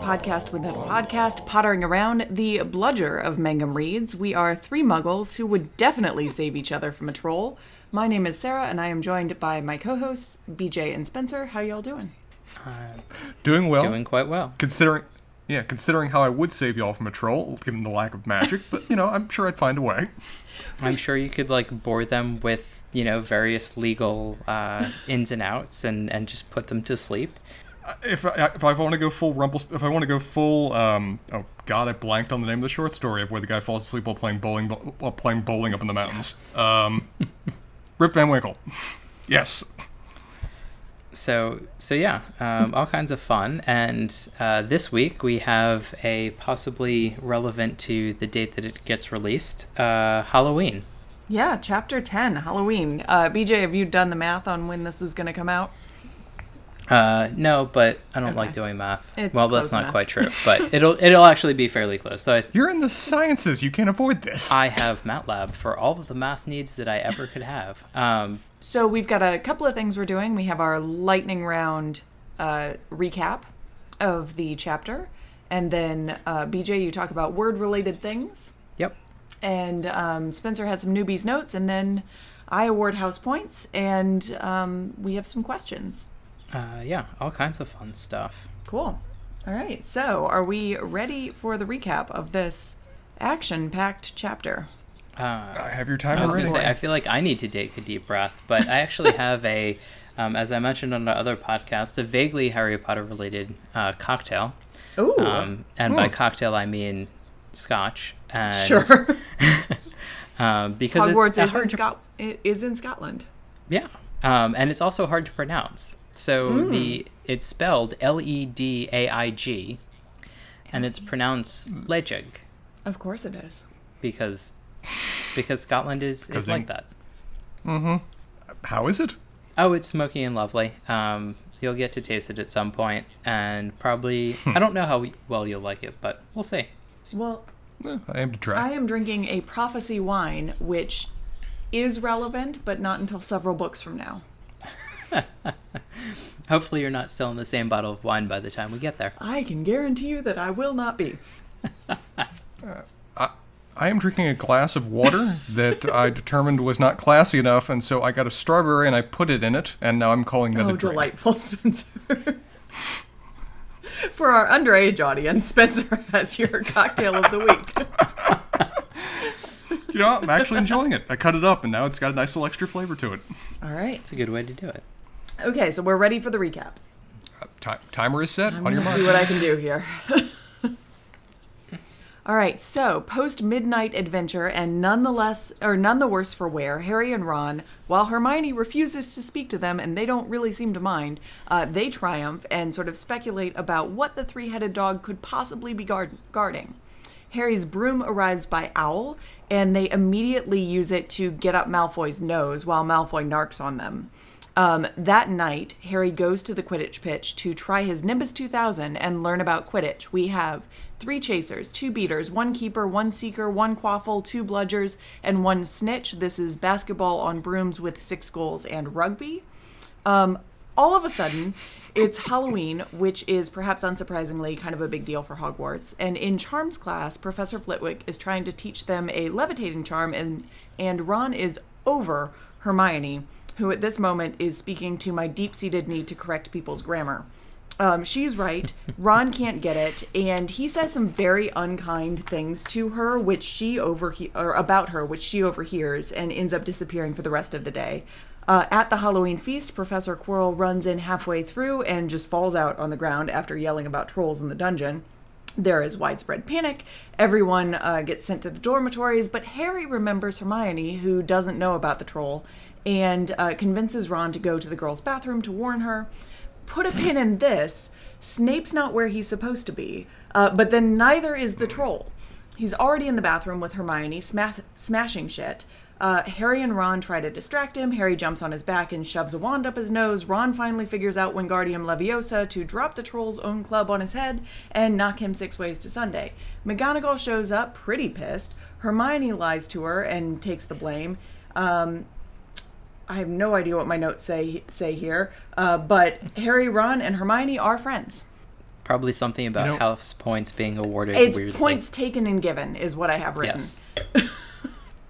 Podcast within a podcast, pottering around the bludger of Mangum Reads. We are three muggles who would definitely save each other from a troll. My name is Sarah, and I am joined by my co-hosts BJ and Spencer. How y'all doing? Doing well. Doing quite well. Considering, yeah, considering how I would save y'all from a troll, given the lack of magic, but you know, I'm sure I'd find a way. I'm sure you could like bore them with you know various legal uh, ins and outs and and just put them to sleep. If I, if I want to go full rumble, if I want to go full, um, oh god, I blanked on the name of the short story of where the guy falls asleep while playing bowling, while playing bowling up in the mountains. Um, Rip Van Winkle. Yes. So so yeah, um, all kinds of fun. And uh, this week we have a possibly relevant to the date that it gets released, uh, Halloween. Yeah, chapter 10, Halloween. Uh, BJ, have you done the math on when this is going to come out? Uh, no, but I don't Okay. like doing math. It's well, that's not enough. quite true, but it'll it'll actually be fairly close. So I, You're in the sciences. You can't avoid this. I have MATLAB for all of the math needs that I ever could have. Um, So we've got a couple of things we're doing. We have our lightning round uh, recap of the chapter, and then uh, BJ, you talk about word-related things, yep. and um, Spencer has some newbies notes, and then I award house points, and um, we have some questions. Uh, yeah, all kinds of fun stuff. Cool. All right. So are we ready for the recap of this action-packed chapter? Uh, I have your time. I was going to say, I feel like I need to take a deep breath, but I actually have a, um, as I mentioned on the other podcast, a vaguely Harry Potter related uh, cocktail. Ooh. Um, and by cocktail, I mean scotch. And, sure. Um, because Hogwarts it's is in, hard to, Scot- is in Scotland. yeah, um, and it's also hard to pronounce. So the it's spelled L E D A I G, and it's pronounced Lejig Of course it is. because because Scotland is, is 'Cause like they- that. How is it? Oh, it's smoky and lovely. Um, you'll get to taste it at some point, and probably I don't know how we, well you'll like it, but we'll see. Well, Eh, I am to try. I am drinking a prophecy wine, which is relevant, but not until several books from now. Hopefully, you're not still in the same bottle of wine by the time we get there. I can guarantee you that I will not be. Uh, I am drinking a glass of water that I determined was not classy enough, and so I got a strawberry and I put it in it, and now I'm calling that Oh, a drink. delightful, Spencer. For our underage audience, Spencer has your cocktail of the week. You know, I'm actually enjoying it. I cut it up, and now it's got a nice little extra flavor to it. All right. It's a good way to do it. Okay, so we're ready for the recap. Uh, ti timer is set. I'm on your gonna see what I can do here. All right, so post midnight adventure and none the less or none the worse for wear, Harry and Ron, while Hermione refuses to speak to them and they don't really seem to mind, uh, they triumph and sort of speculate about what the three-headed dog could possibly be guard- guarding. Harry's broom arrives by Owl, and they immediately use it to get up Malfoy's nose while Malfoy narcs on them. Um, that night, Harry goes to the Quidditch pitch to try his Nimbus 2000 and learn about Quidditch. We have three chasers, two beaters, one keeper, one seeker, one quaffle, two bludgers, and one snitch. This is basketball on brooms with six goals and rugby. Um, all of a sudden, it's Halloween, which is perhaps unsurprisingly kind of a big deal for Hogwarts. And in Charms class, Professor Flitwick is trying to teach them a levitating charm, and and Ron is over Hermione, who at this moment is speaking to my deep-seated need to correct people's grammar. Um, she's right. Ron can't get it, and he says some very unkind things to her, which she overhe- or about her, which she overhears, and ends up disappearing for the rest of the day. Uh, at the Halloween feast, Professor Quirrell runs in halfway through and just falls out on the ground after yelling about trolls in the dungeon. There is widespread panic. Everyone uh, gets sent to the dormitories, but Harry remembers Hermione, who doesn't know about the troll, and uh, convinces Ron to go to the girls' bathroom to warn her. put a pin in this. Snape's not where he's supposed to be, uh, but then neither is the troll. He's already in the bathroom with Hermione, smash- smashing shit. Uh, Harry and Ron try to distract him. Harry jumps on his back and shoves a wand up his nose. Ron finally figures out Wingardium Leviosa to drop the troll's own club on his head and knock him six ways to Sunday. McGonagall shows up, pretty pissed. Hermione lies to her and takes the blame. Um, I have no idea what my notes say say here, uh, but Harry, Ron, and Hermione are friends. Probably something about You know- house points being awarded It's weirdly. points taken and given is what I have written. Yes.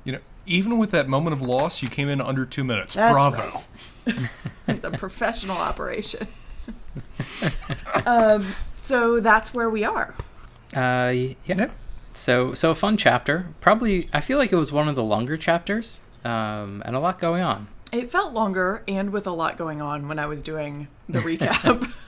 You know, even with that moment of loss, you came in under two minutes. That's Bravo. It's a professional operation. um, so that's where we are. Uh, y- yeah. Yep. So so a fun chapter. Probably I feel like it was one of the longer chapters. Um, and a lot going on. It felt longer and with a lot going on when I was doing the recap.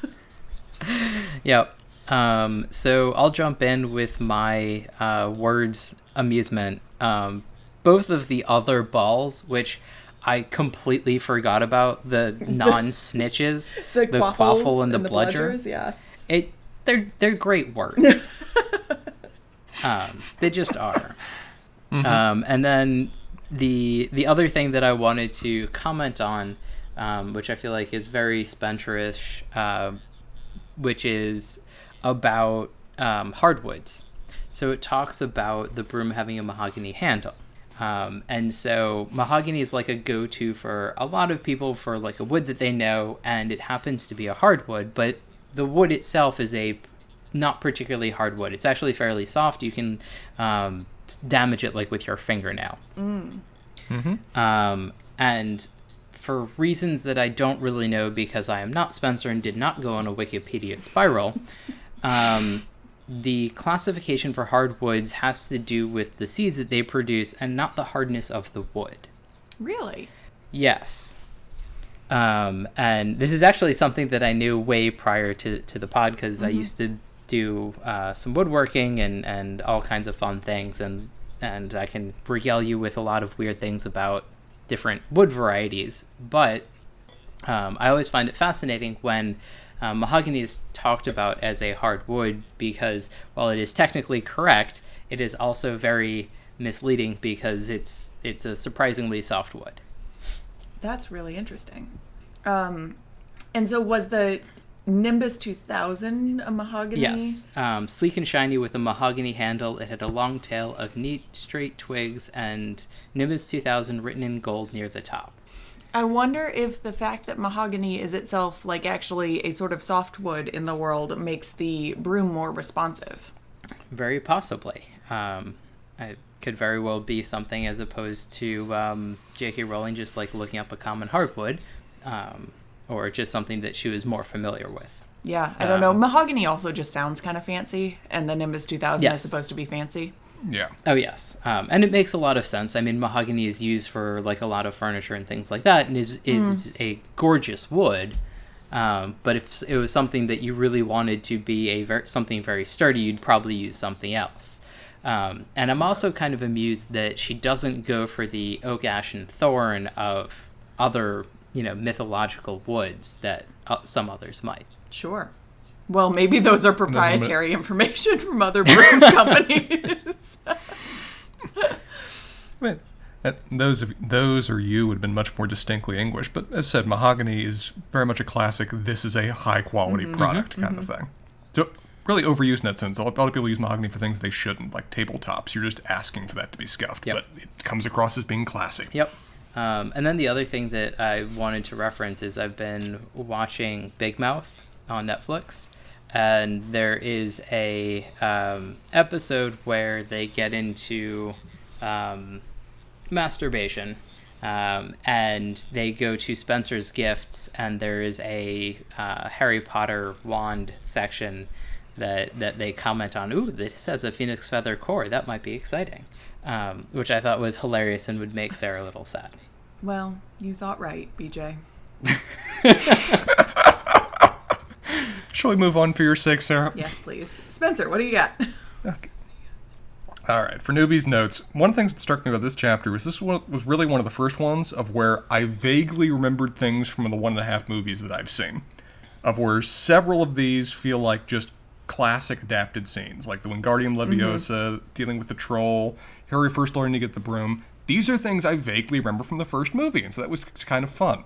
Yep. Um, so I'll jump in with my uh, words amusement. Um, both of the other balls, which I completely forgot about, the non snitches, the, the quaffle and the bludger. bludgers, yeah. It they're they're great words. um, they just are. Um, and then the the other thing that I wanted to comment on, um, which I feel like is very Spencer-ish, uh, which is about um, hardwoods. So it talks about the broom having a mahogany handle. Um, and so mahogany is like a go-to for a lot of people for like a wood that they know, and it happens to be a hardwood, but the wood itself is a not particularly hard wood. It's actually fairly soft. You can um, damage it like with your fingernail. Um, and for reasons that I don't really know because I am not Spencer and did not go on a Wikipedia spiral, um, the classification for hardwoods has to do with the seeds that they produce and not the hardness of the wood. Really? Yes. Um, and this is actually something that I knew way prior to, to the pod because I used to do uh, some woodworking and, and all kinds of fun things. And, and I can regale you with a lot of weird things about different wood varieties. But um, I always find it fascinating when um, mahogany is talked about as a hard wood because while it is technically correct, it is also very misleading because it's it's a surprisingly soft wood. That's really interesting. Um, and so was the Nimbus 2000 a mahogany? Yes, um, sleek and shiny with a mahogany handle. It had a long tail of neat, straight twigs and Nimbus 2000 written in gold near the top. I wonder if the fact that mahogany is itself like actually a sort of softwood in the world makes the broom more responsive. Very possibly. Um, it could very well be something as opposed to um, J.K. Rowling just like looking up a common hardwood, um, or just something that she was more familiar with. Yeah, I don't know. Um, Mahogany also just sounds kind of fancy, and the Nimbus 2000 Yes. is supposed to be fancy. Yeah. Oh yes, um, and it makes a lot of sense. I mean, mahogany is used for like a lot of furniture and things like that, and is is a gorgeous wood. Um, but if it was something that you really wanted to be a ver- something very sturdy, you'd probably use something else. Um, and I'm also kind of amused that she doesn't go for the oak, ash, and thorn of other, you know, mythological woods that uh, some others might. Sure. Well, maybe those are proprietary information from other broom companies. I mean, those of those or you would have been much more distinctly English. But as said, mahogany is very much a classic. This is a high quality mm-hmm. product mm-hmm. kind of mm-hmm. thing. So really overused in that sense. A lot a lot of people use mahogany for things they shouldn't, like tabletops. You're just asking for that to be scuffed, Yep. but it comes across as being classy. Yep. Um, and then the other thing that I wanted to reference is I've been watching Big Mouth on Netflix, and there is a um, episode where they get into um, masturbation, um, and they go to Spencer's Gifts, and there is a uh, Harry Potter wand section that that they comment on. Ooh, this has a phoenix feather core. That might be exciting. Um, which I thought was hilarious and would make Sarah a little sad. well, you thought right, BJ. Shall we move on for your sake, Sarah? Yes, please. Spencer, what do you got? Okay. All right, for newbies' notes, one of the things that struck me about this chapter was this one was really one of the first ones of where I vaguely remembered things from the one and a half movies that I've seen. of where several of these feel like just classic adapted scenes, like the Wingardium Leviosa, dealing with the troll, Harry first learning to get the broom. These are things I vaguely remember from the first movie, and so that was kind of fun.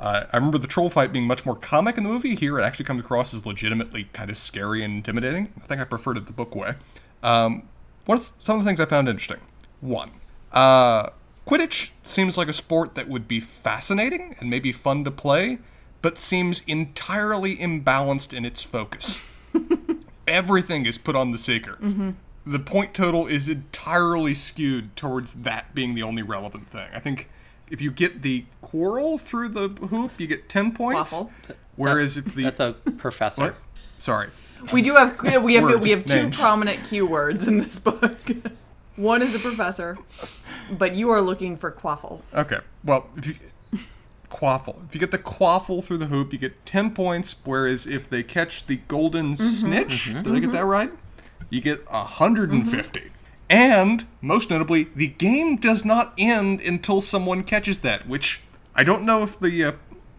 Uh, I remember the troll fight being much more comic in the movie. Here, it actually comes across as legitimately kind of scary and intimidating. I think I preferred it the book way. Um, what's some of the things I found interesting? One, uh, Quidditch seems like a sport that would be fascinating and maybe fun to play, but seems entirely imbalanced in its focus. Everything is put on the seeker. The point total is entirely skewed towards that being the only relevant thing. I think if you get the Quirrell through the hoop, you get 10 points. Waffle. Whereas if the. That's a professor. What? Sorry. We do have we have we Words, have two names. prominent keywords in this book. One is a professor, but you are looking for quaffle. Okay. Well, if you quaffle, if you get the quaffle through the hoop, you get ten points. Whereas if they catch the golden mm-hmm. snitch, did I get mm-hmm. that right? You get hundred and fifty. And most notably, the game does not end until someone catches that. Which I don't know if the uh,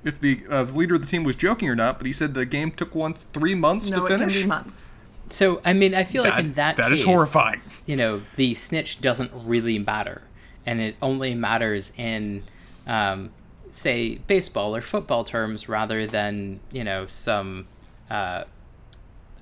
if the uh, leader of the team was joking or not, but he said the game took once three months No, to it can finish. be months. So I mean, I feel like in that that is case, horrifying. You know, the snitch doesn't really matter, and it only matters in, um, say, baseball or football terms, rather than you know some. Uh,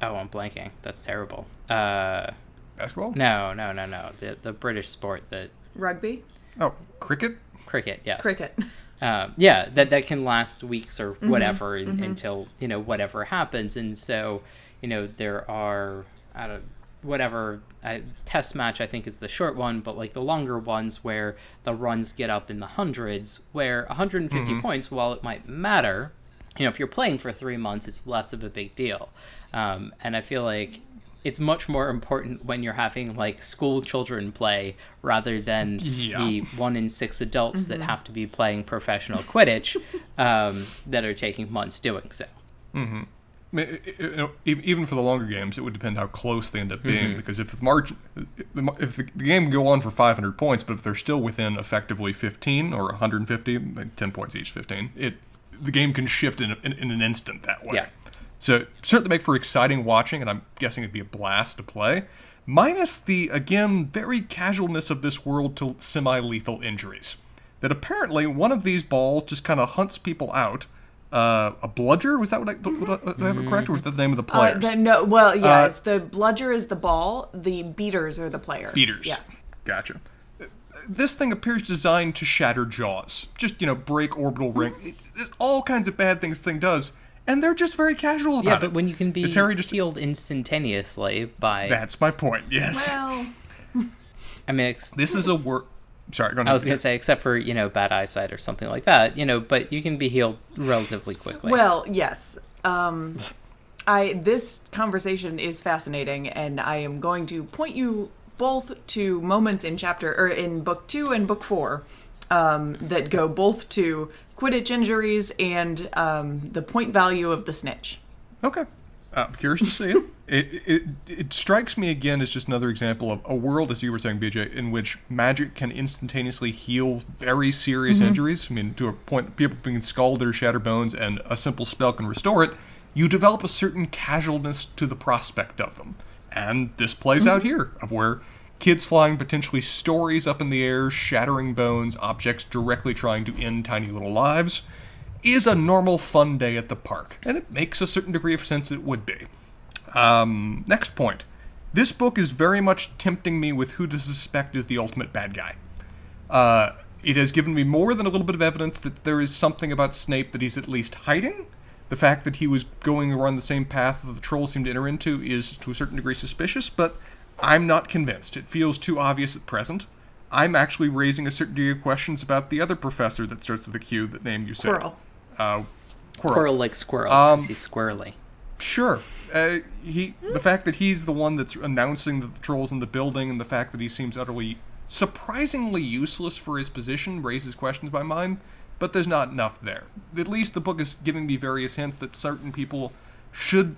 oh, I'm blanking. That's terrible. Uh, Basketball? no, no, no, no. The the British sport that Rugby, Oh, cricket. cricket. Yes. cricket. um, yeah, that that can last weeks or whatever un- until you know whatever happens, and so you know there are I don't whatever I, test match I think is the short one, but like the longer ones where the runs get up in the hundreds, where 150 points, while it might matter, you know, if you're playing for three months, it's less of a big deal, um, and I feel like. It's much more important when you're having like school children play rather than Yeah. the one in six adults that mm-hmm. have to be playing professional Quidditch um, that are taking months doing so. I mean, i- i- you know, e- even for the longer games, it would depend how close they end up being. Mm-hmm. Because if the margin, if the, the game can go on for 500 points, but if they're still within effectively 15 or 150, like 10 points each, 15, it the game can shift in, in, in an instant that way. Yeah. So certainly make for exciting watching, and I'm guessing it'd be a blast to play. Minus the again very casualness of this world to semi-lethal injuries. That apparently one of these balls just kind of hunts people out. Uh, a bludger was that what I, what I, have it correct, or was that the name of the Uh, the, no, well, yeah, Uh, it's the bludger is the ball. The beaters are the players. Beaters. Yeah. Gotcha. This thing appears designed to shatter jaws. Just, you know, break orbital ring. It, there's all kinds of bad things this thing does, and they're just very casual about Yeah, it. but when you can be Is Harry just healed instantaneously by, That's my point, yes. Well, I mean, ex- this is a work. Sorry, go ahead. I was gonna say, except for you know bad eyesight or something like that, you know, but you can be healed relatively quickly. well, yes. Um, I this conversation is fascinating, and I am going to point you both to moments in chapter or in book two and book four um, that go both to Quidditch injuries and um, the point value of the snitch. Okay. I'm curious to see it. It, it. it strikes me again as just another example of a world, as you were saying, BJ, in which magic can instantaneously heal very serious injuries. I mean, to a point people can scald or shatter bones, and a simple spell can restore it. You develop a certain casualness to the prospect of them. And this plays out here, of where kids flying potentially stories up in the air, shattering bones, objects directly trying to end tiny little lives is a normal fun day at the park, and it makes a certain degree of sense it would be. Um, next point. This book is very much tempting me with who to suspect is the ultimate bad guy. Uh, it has given me more than a little bit of evidence that there is something about Snape that he's at least hiding. The fact that he was going around the same path that the trolls seem to enter into is to a certain degree suspicious, but I'm not convinced. It feels too obvious at present. I'm actually raising a certain degree of questions about the other professor that starts with a Q, that name you said. Squirrel. Uh, Quirrell. squirrel like squirrel, Um, 'cause he's squirrely. Sure. Uh, he the fact that he's the one that's announcing that the trolls in the building, and the fact that he seems utterly surprisingly useless for his position raises questions in my mind. But there's not enough there. At least the book is giving me various hints that certain people should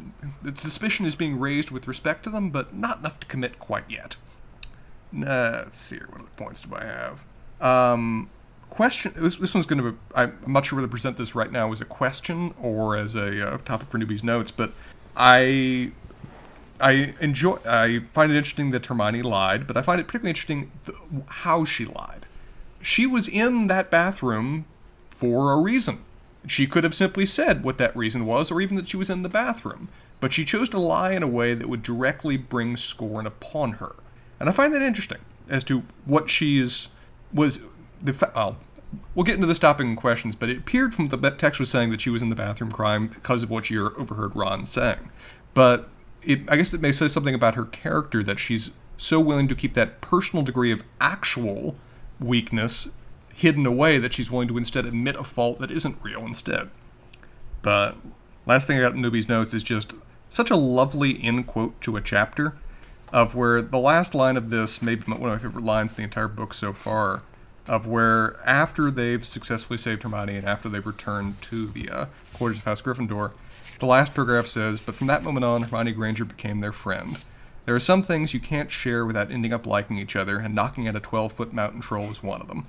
suspicion is being raised with respect to them, but not enough to commit quite yet. Uh, let's see here. What other points do I have? Um, question. This, this one's going to. Be. I'm not sure whether to present this right now as a question or as a uh, topic for newbies notes, but I I enjoy. I find it interesting that Hermione lied, but I find it particularly interesting how she lied. She was in that bathroom for a reason. She could have simply said what that reason was, or even that she was in the bathroom. But she chose to lie in a way that would directly bring scorn upon her, and I find that interesting as to what she's was the. Fa- well, we'll get into this topic in questions, but it appeared from the text was saying that she was in the bathroom crying because of what she overheard Ron saying. But it, I guess it may say something about her character that she's so willing to keep that personal degree of actual weakness hidden away that she's willing to instead admit a fault that isn't real instead. But last thing I got in Newbie's notes is just such a lovely end quote to a chapter of where the last line of this may be one of my favorite lines in the entire book so far of where after they've successfully saved Hermione and after they've returned to the uh, quarters of House Gryffindor, the last paragraph says, But from that moment on, Hermione Granger became their friend. There are some things you can't share without ending up liking each other, and knocking at a 12 foot mountain troll is one of them.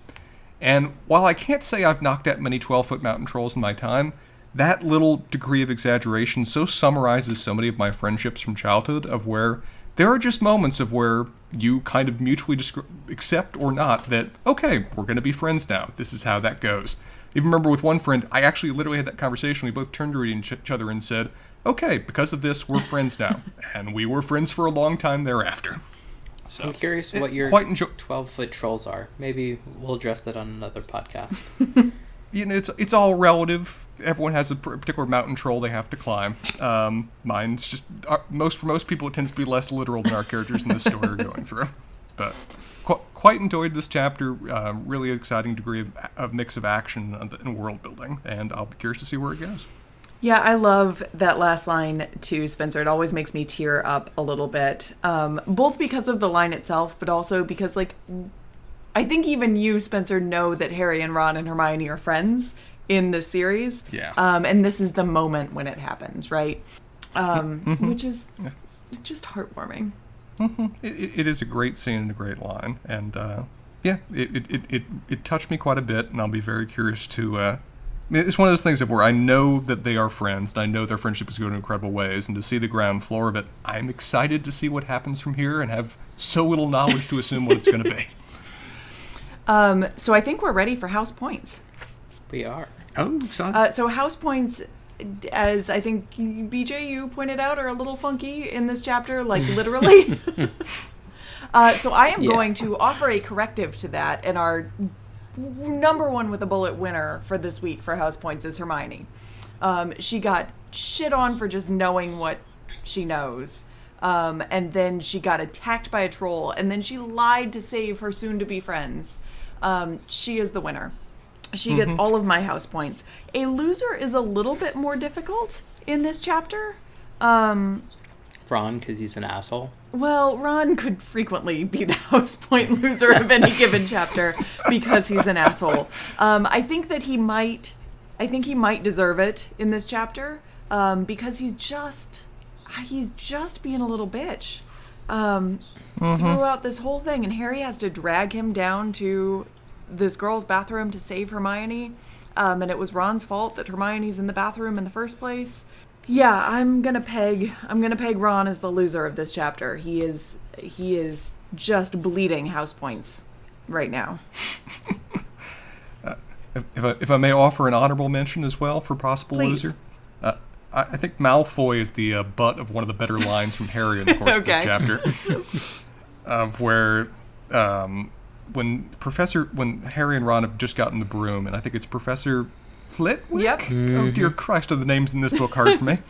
And while I can't say I've knocked out many 12 foot mountain trolls in my time, that little degree of exaggeration so summarizes so many of my friendships from childhood of where there are just moments of where you kind of mutually disc- accept or not that, okay, we're going to be friends now. This is how that goes. Even remember with one friend, I actually literally had that conversation. We both turned to each other and said, okay, because of this, we're friends now. and we were friends for a long time thereafter. So, I'm curious what your quite enjoy- 12 foot trolls are. Maybe we'll address that on another podcast. you know, it's it's all relative. Everyone has a particular mountain troll they have to climb. Um, mine's just uh, most for most people it tends to be less literal than our characters in this story are going through. But qu- quite enjoyed this chapter. Uh, really exciting degree of, of mix of action and world building, and I'll be curious to see where it goes. Yeah, I love that last line too, Spencer. It always makes me tear up a little bit, um, both because of the line itself, but also because like I think even you, Spencer, know that Harry and Ron and Hermione are friends in this series. Yeah. Um, and this is the moment when it happens, right? Um, mm-hmm. Which is yeah. just heartwarming. Mm-hmm. It, it is a great scene and a great line, and uh, yeah, it, it, it, it touched me quite a bit, and I'll be very curious to. Uh, it's one of those things of where I know that they are friends, and I know their friendship is going in incredible ways, and to see the ground floor of it, I'm excited to see what happens from here, and have so little knowledge to assume what it's going to be. Um, so I think we're ready for house points. We are. Oh, excited. Uh, so house points, as I think BJ you pointed out, are a little funky in this chapter, like literally. uh, so I am yeah. going to offer a corrective to that, and our number one with a bullet winner for this week for house points is Hermione. Um, she got shit on for just knowing what she knows. Um, and then she got attacked by a troll, and then she lied to save her soon to be friends um, she is the winner. She gets mm-hmm. all of my house points. A loser is a little bit more difficult in this chapter. Um, Ron, because he's an asshole. Well, Ron could frequently be the house point loser of any given chapter because he's an asshole. Um, I think that he might, I think he might deserve it in this chapter um, because he's just, he's just being a little bitch um, mm-hmm. throughout this whole thing, and Harry has to drag him down to this girl's bathroom to save Hermione. Um, and it was Ron's fault that Hermione's in the bathroom in the first place. Yeah, I'm gonna peg. I'm gonna peg Ron as the loser of this chapter. He is. He is just bleeding house points right now. uh, if, if, I, if I may offer an honorable mention as well for possible Please. loser, uh, I think Malfoy is the uh, butt of one of the better lines from Harry in the course okay. of this chapter, of where um, when Professor when Harry and Ron have just gotten the broom, and I think it's Professor Flitwick. Yep. Mm-hmm. Oh dear Christ, are the names in this book hard for me?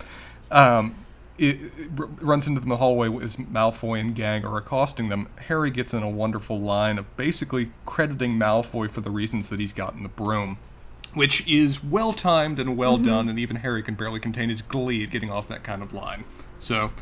Um, it, it, runs into them in the hallway as Malfoy and gang are accosting them. Harry gets in a wonderful line of basically crediting Malfoy for the reasons that he's gotten the broom which is well timed and well mm-hmm. done, and even Harry can barely contain his glee at getting off that kind of line. So,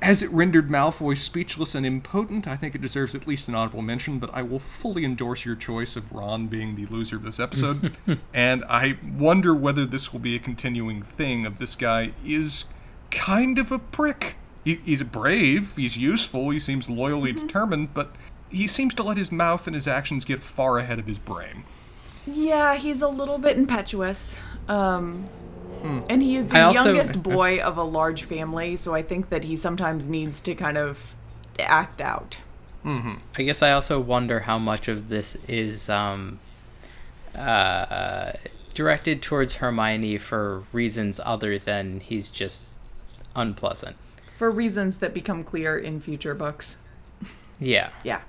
as it rendered Malfoy speechless and impotent, I think it deserves at least an honorable mention, but I will fully endorse your choice of Ron being the loser of this episode. and I wonder whether this will be a continuing thing of this guy is kind of a prick. He, he's brave, he's useful, he seems loyally mm-hmm. determined, but he seems to let his mouth and his actions get far ahead of his brain. Yeah, he's a little bit impetuous. Um, and he is the I also- youngest boy of a large family, so I think that he sometimes needs to kind of act out. I guess I also wonder how much of this is um, uh, directed towards Hermione for reasons other than he's just unpleasant. For reasons that become clear in future books. Yeah. Yeah.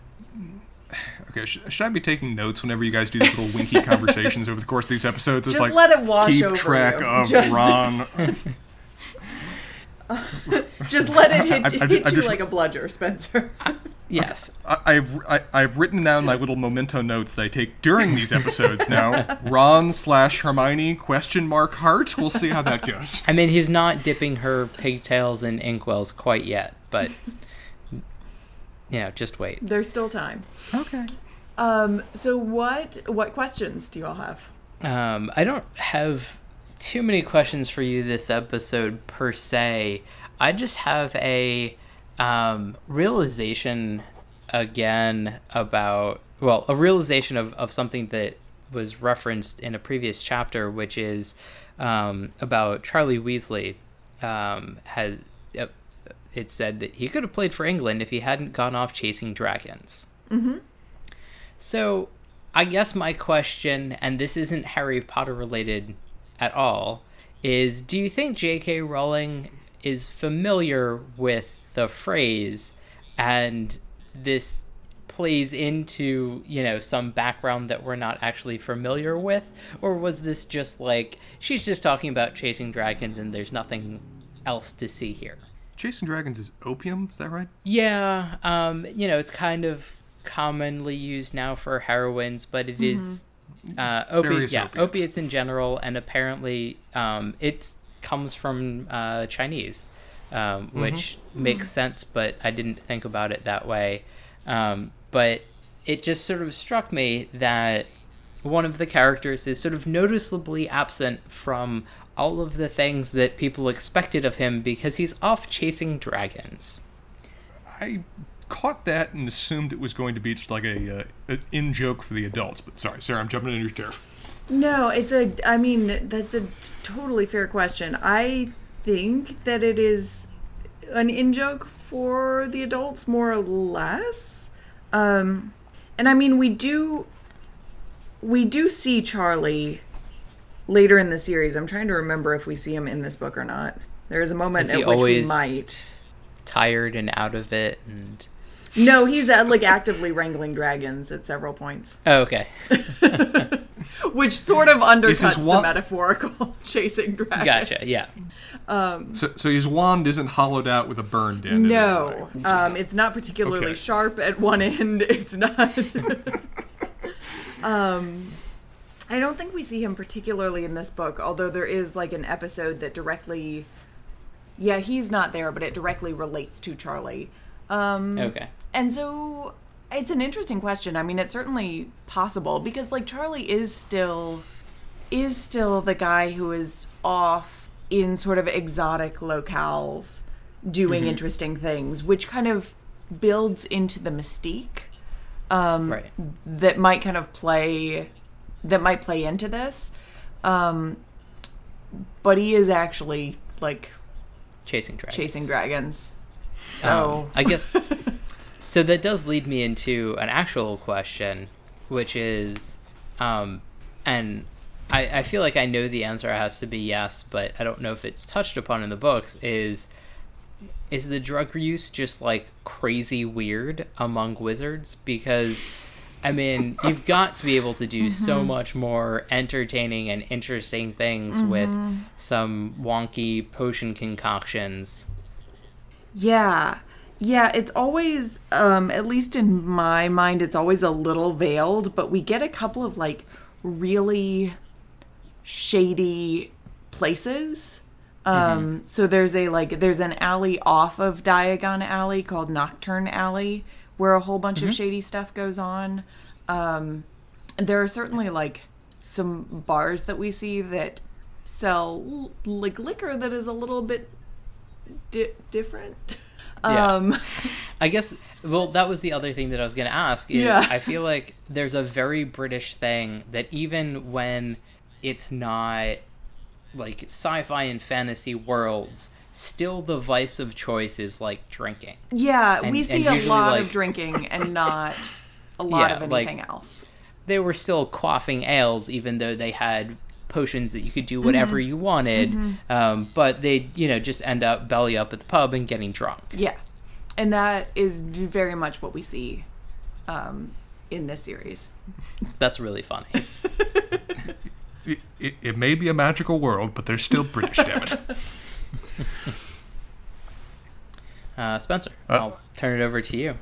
Okay, sh- should I be taking notes whenever you guys do these little winky conversations over the course of these episodes? It's Just like let it wash keep over track you. of Just- Ron. Just let it hit, I- I- hit I you just- like a bludger, Spencer. Yes. I, I've I, I've written down my little memento notes that I take during these episodes. Now, Ron slash Hermione question mark heart. We'll see how that goes. I mean, he's not dipping her pigtails in inkwells quite yet, but you know, just wait. There's still time. Okay. Um, so what what questions do you all have? Um, I don't have too many questions for you this episode per se. I just have a um, realization again about well, a realization of, of something that was referenced in a previous chapter, which is um, about Charlie Weasley. Um, has it said that he could have played for England if he hadn't gone off chasing dragons. Mm-hmm. So, I guess my question, and this isn't Harry Potter related at all, is do you think J.K. Rowling is familiar with the phrase and this plays into, you know, some background that we're not actually familiar with? Or was this just like she's just talking about chasing dragons and there's nothing else to see here? Chasing dragons is opium. Is that right? Yeah, um, you know, it's kind of commonly used now for heroines, but it is uh, opi- Various yeah, opiates. opiates in general, and apparently um, it comes from uh, Chinese, um, which makes sense, but I didn't think about it that way. Um, but it just sort of struck me that one of the characters is sort of noticeably absent from all of the things that people expected of him because he's off chasing dragons. I caught that and assumed it was going to be just like a, uh, an in joke for the adults. But sorry, Sarah, I'm jumping in your chair. No, it's a. I mean, that's a totally fair question. I think that it is an in joke for the adults, more or less. Um, and I mean, we do we do see Charlie later in the series. I'm trying to remember if we see him in this book or not. There is a moment Is he at which we always- might. tired and out of it and No, he's uh, like actively wrangling dragons at several points, oh, okay which sort of undercuts the metaphorical chasing dragons. gotcha yeah So, so his wand isn't hollowed out with a burned end. No, any um, it's not particularly Okay. sharp at one end. It's not. um, I don't think we see him particularly in this book, although there is like an episode that directly. Yeah, he's not there, but it directly relates to Charlie. Um, okay and so it's an interesting question. I mean, it's certainly possible because like Charlie is still is still the guy who is off in sort of exotic locales doing interesting things, which kind of builds into the mystique um, right that might kind of play that might play into this. Um, but he is actually like chasing dragons chasing dragons. Um, So i guess so that does lead me into an actual question which is um and I, I feel like I know the answer has to be yes, but I don't know if it's touched upon in the books. Is is the drug use just like crazy weird among wizards? Because I mean, you've got to be able to do so much more entertaining and interesting things with some wonky potion concoctions. Yeah. Yeah, it's always um at least in my mind it's always a little veiled, but we get a couple of like really shady places. Um so there's a like there's an alley off of Diagon Alley called Knockturn Alley where a whole bunch of shady stuff goes on. Um there are certainly like some bars that we see that sell like liquor that is a little bit di- different. Yeah. Um, I guess. Well, that was the other thing that I was going to ask. Is Yeah. I feel like there's a very British thing that even when it's not like sci-fi and fantasy worlds, still the vice of choice is like drinking. yeah, And- we see a lot like- of drinking and not a lot Yeah, of like- anything else. They were still quaffing ales, even though they had potions that you could do whatever Mm-hmm. you wanted. Um, but they, you know, just end up belly up at the pub and getting drunk. Yeah, and that is very much what we see um, in this series. That's really funny. It, it, it may be a magical world, but they're still British, damn it. Uh, Spencer, Uh, I'll turn it over to you.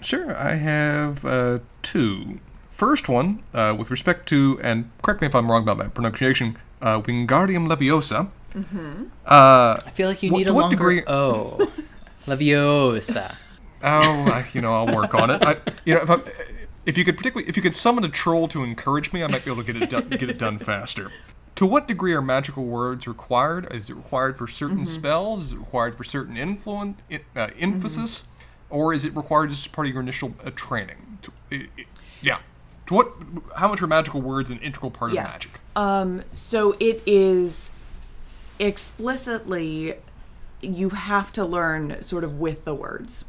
Sure, I have uh, two. First one, uh, with respect to, and correct me if I'm wrong about my pronunciation, uh, Wingardium Leviosa. Mm-hmm. Uh, I feel like you need to a what longer degree- O. Leviosa. oh, I, you know, I'll work on it. I, you know, if, I, if you could particularly, if you could summon a troll to encourage me, I might be able to get it done, get it done faster. To what degree are magical words required? Is it required for certain spells? Is it required for certain influence, uh, emphasis, or is it required as part of your initial uh, training? To, yeah. To what? How much are magical words an integral part Yeah. of magic? Um, so it is explicitly you have to learn sort of with the words.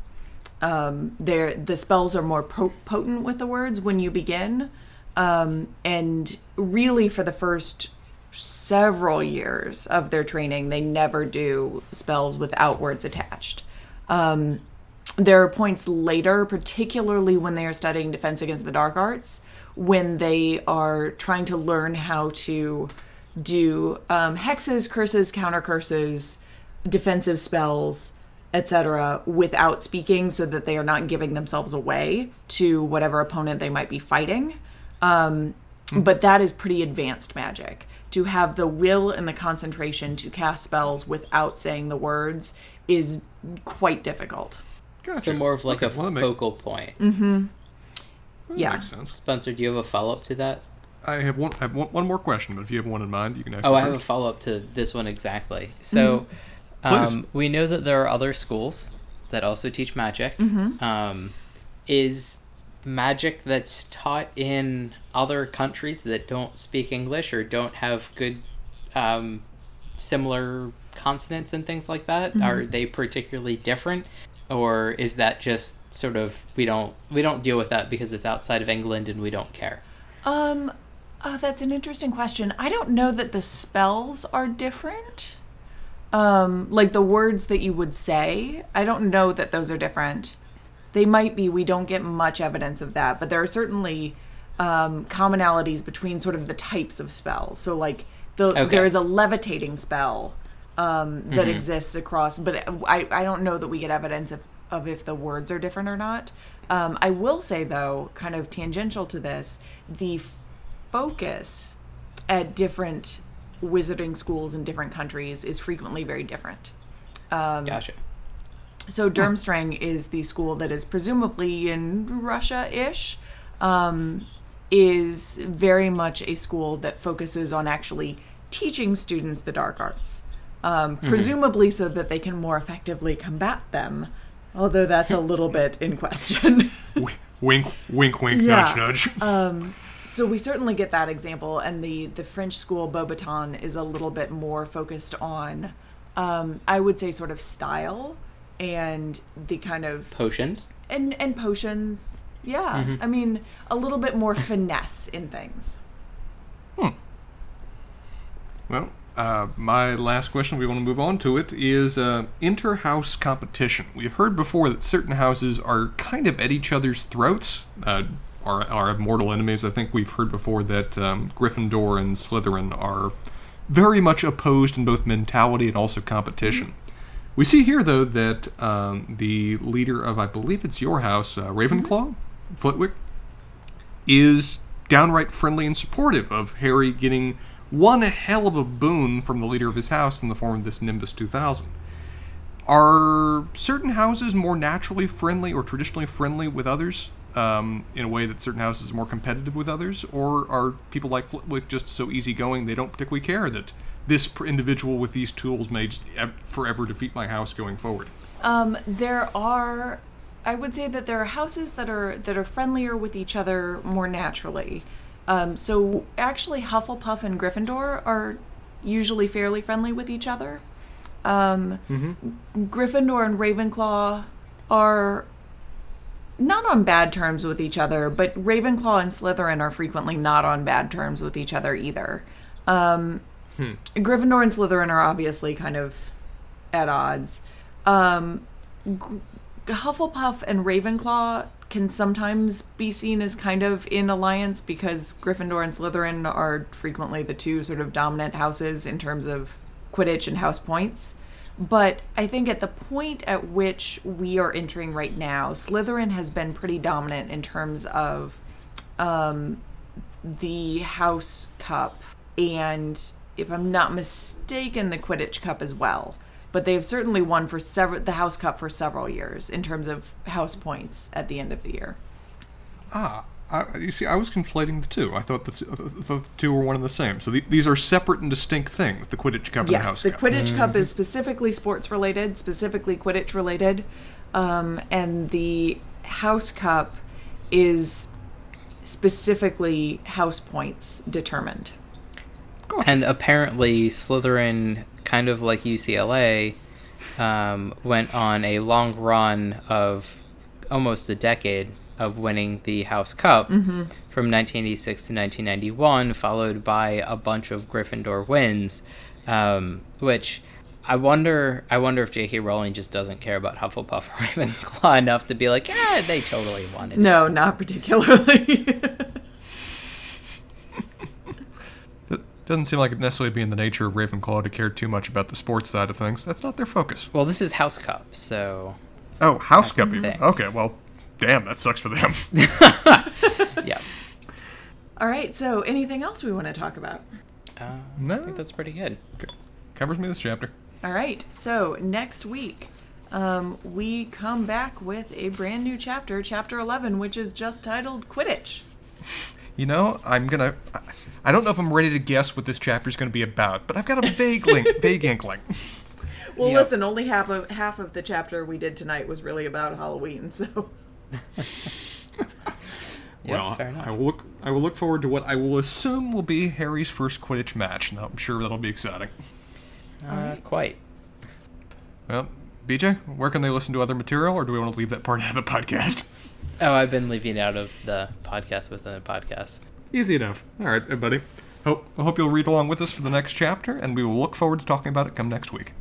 Um, there, the spells are more po- potent with the words when you begin, um, and really for the first several years of their training, they never do spells without words attached. Um, there are points later, particularly when they are studying Defense Against the Dark Arts, when they are trying to learn how to do um, hexes, curses, counter curses, defensive spells, etc., without speaking, so that they are not giving themselves away to whatever opponent they might be fighting. Um, But that is pretty advanced magic. To have the will and the concentration to cast spells without saying the words is quite difficult. Gotcha. So more of like Okay, a well, that make- focal point. that yeah. makes sense. Spencer, do you have a follow up to that? I have one. I have one, one more question, but if you have one in mind, you can ask. Oh, me I have a follow up to this one exactly. So, Please. um, we know that there are other schools that also teach magic. Um, is magic that's taught in other countries that don't speak English or don't have good um, similar consonants and things like that? Are they particularly different? Or is that just sort of we don't we don't deal with that because it's outside of England and we don't care? Um, oh, that's an interesting question. I don't know that the spells are different. Um, like the words that you would say, I don't know that those are different. They might be. We don't get much evidence of that, but there are certainly um, commonalities between sort of the types of spells. So, like the Okay. there is a levitating spell um, that exists across, but I I don't know that we get evidence of of if the words are different or not. Um, I will say though, kind of tangential to this, the focus at different wizarding schools in different countries is frequently very different. Um, Gotcha. So Durmstrang is the school that is presumably in Russia-ish. Um, is very much a school that focuses on actually teaching students the dark arts, um, presumably so that they can more effectively combat them. Although that's a little bit in question. Wi- Wink, wink, wink, Yeah. nudge, nudge. so we certainly get that example, and the the French school Beaubaton is a little bit more focused on, um, I would say, sort of style and the kind of Potions. and and potions. Yeah, I mean a little bit more finesse in things. Hmm. Well, uh, my last question, we want to move on to it, is uh, inter-house competition. We've heard before that certain houses are kind of at each other's throats, uh, are, are mortal enemies. I think we've heard before that um, Gryffindor and Slytherin are very much opposed in both mentality and also competition. We see here, though, that um, the leader of, I believe it's your house, uh, Ravenclaw, Flitwick, is downright friendly and supportive of Harry getting one hell of a boon from the leader of his house in the form of this Nimbus 2000. Are certain houses more naturally friendly or traditionally friendly with others um, in a way that certain houses are more competitive with others? Or are people like Flitwick just so easygoing they don't particularly care that this individual with these tools may just forever defeat my house going forward? Um, there are, I would say that there are houses that are that are friendlier with each other more naturally. Um, so actually, Hufflepuff and Gryffindor are usually fairly friendly with each other. Um, Gryffindor and Ravenclaw are not on bad terms with each other, but Ravenclaw and Slytherin are frequently not on bad terms with each other either. Um, Gryffindor and Slytherin are obviously kind of at odds. Um, G- Hufflepuff and Ravenclaw can sometimes be seen as kind of in alliance because Gryffindor and Slytherin are frequently the two sort of dominant houses in terms of Quidditch and house points. But I think at the point at which we are entering right now, Slytherin has been pretty dominant in terms of um, the House Cup and, if I'm not mistaken, the Quidditch Cup as well. But they've certainly won for several the House Cup for several years in terms of house points at the end of the year. Ah, I, you see, I was conflating the two. I thought the, t- the two were one and the same. So the, these are separate and distinct things: the Quidditch Cup and the House Cup. Yes, House the Cup. Quidditch Cup is specifically sports related, specifically Quidditch related, um, and the House Cup is specifically house points determined. Gotcha. And apparently, Slytherin, kind of like UCLA, um, went on a long run of almost a decade of winning the House Cup from 1986 to 1991, followed by a bunch of Gryffindor wins, um, which. I wonder. I wonder if J.K. Rowling just doesn't care about Hufflepuff or Ravenclaw enough to be like, yeah, they totally won it. No, not particularly. It doesn't seem like it necessarily be in the nature of Ravenclaw to care too much about the sports side of things. That's not their focus. Well, this is House Cup, so Oh, House Cup even. Okay, well, damn, that sucks for them. yeah. All right, so anything else we want to talk about? Uh, I No. think that's pretty good. Covers me this chapter. All right, so next week um, we come back with a brand new chapter, chapter 11, which is just titled Quidditch. You know, I'm gonna. I- I don't know if I'm ready to guess what this chapter is gonna be about, but I've got a vague link, vague inkling. Well, Yep. listen, only half of half of the chapter we did tonight was really about Halloween, so Yeah, well, fair enough. I will look. I will look forward to what I will assume will be Harry's first Quidditch match. and I'm sure that'll be exciting. Uh, quite. Well, BJ, where can they listen to other material, or do we want to leave that part out of the podcast? Oh, I've been leaving it out of the podcast within the podcast. Easy enough. All right, everybody. Hope I hope you'll read along with us for the next chapter, and we will look forward to talking about it come next week.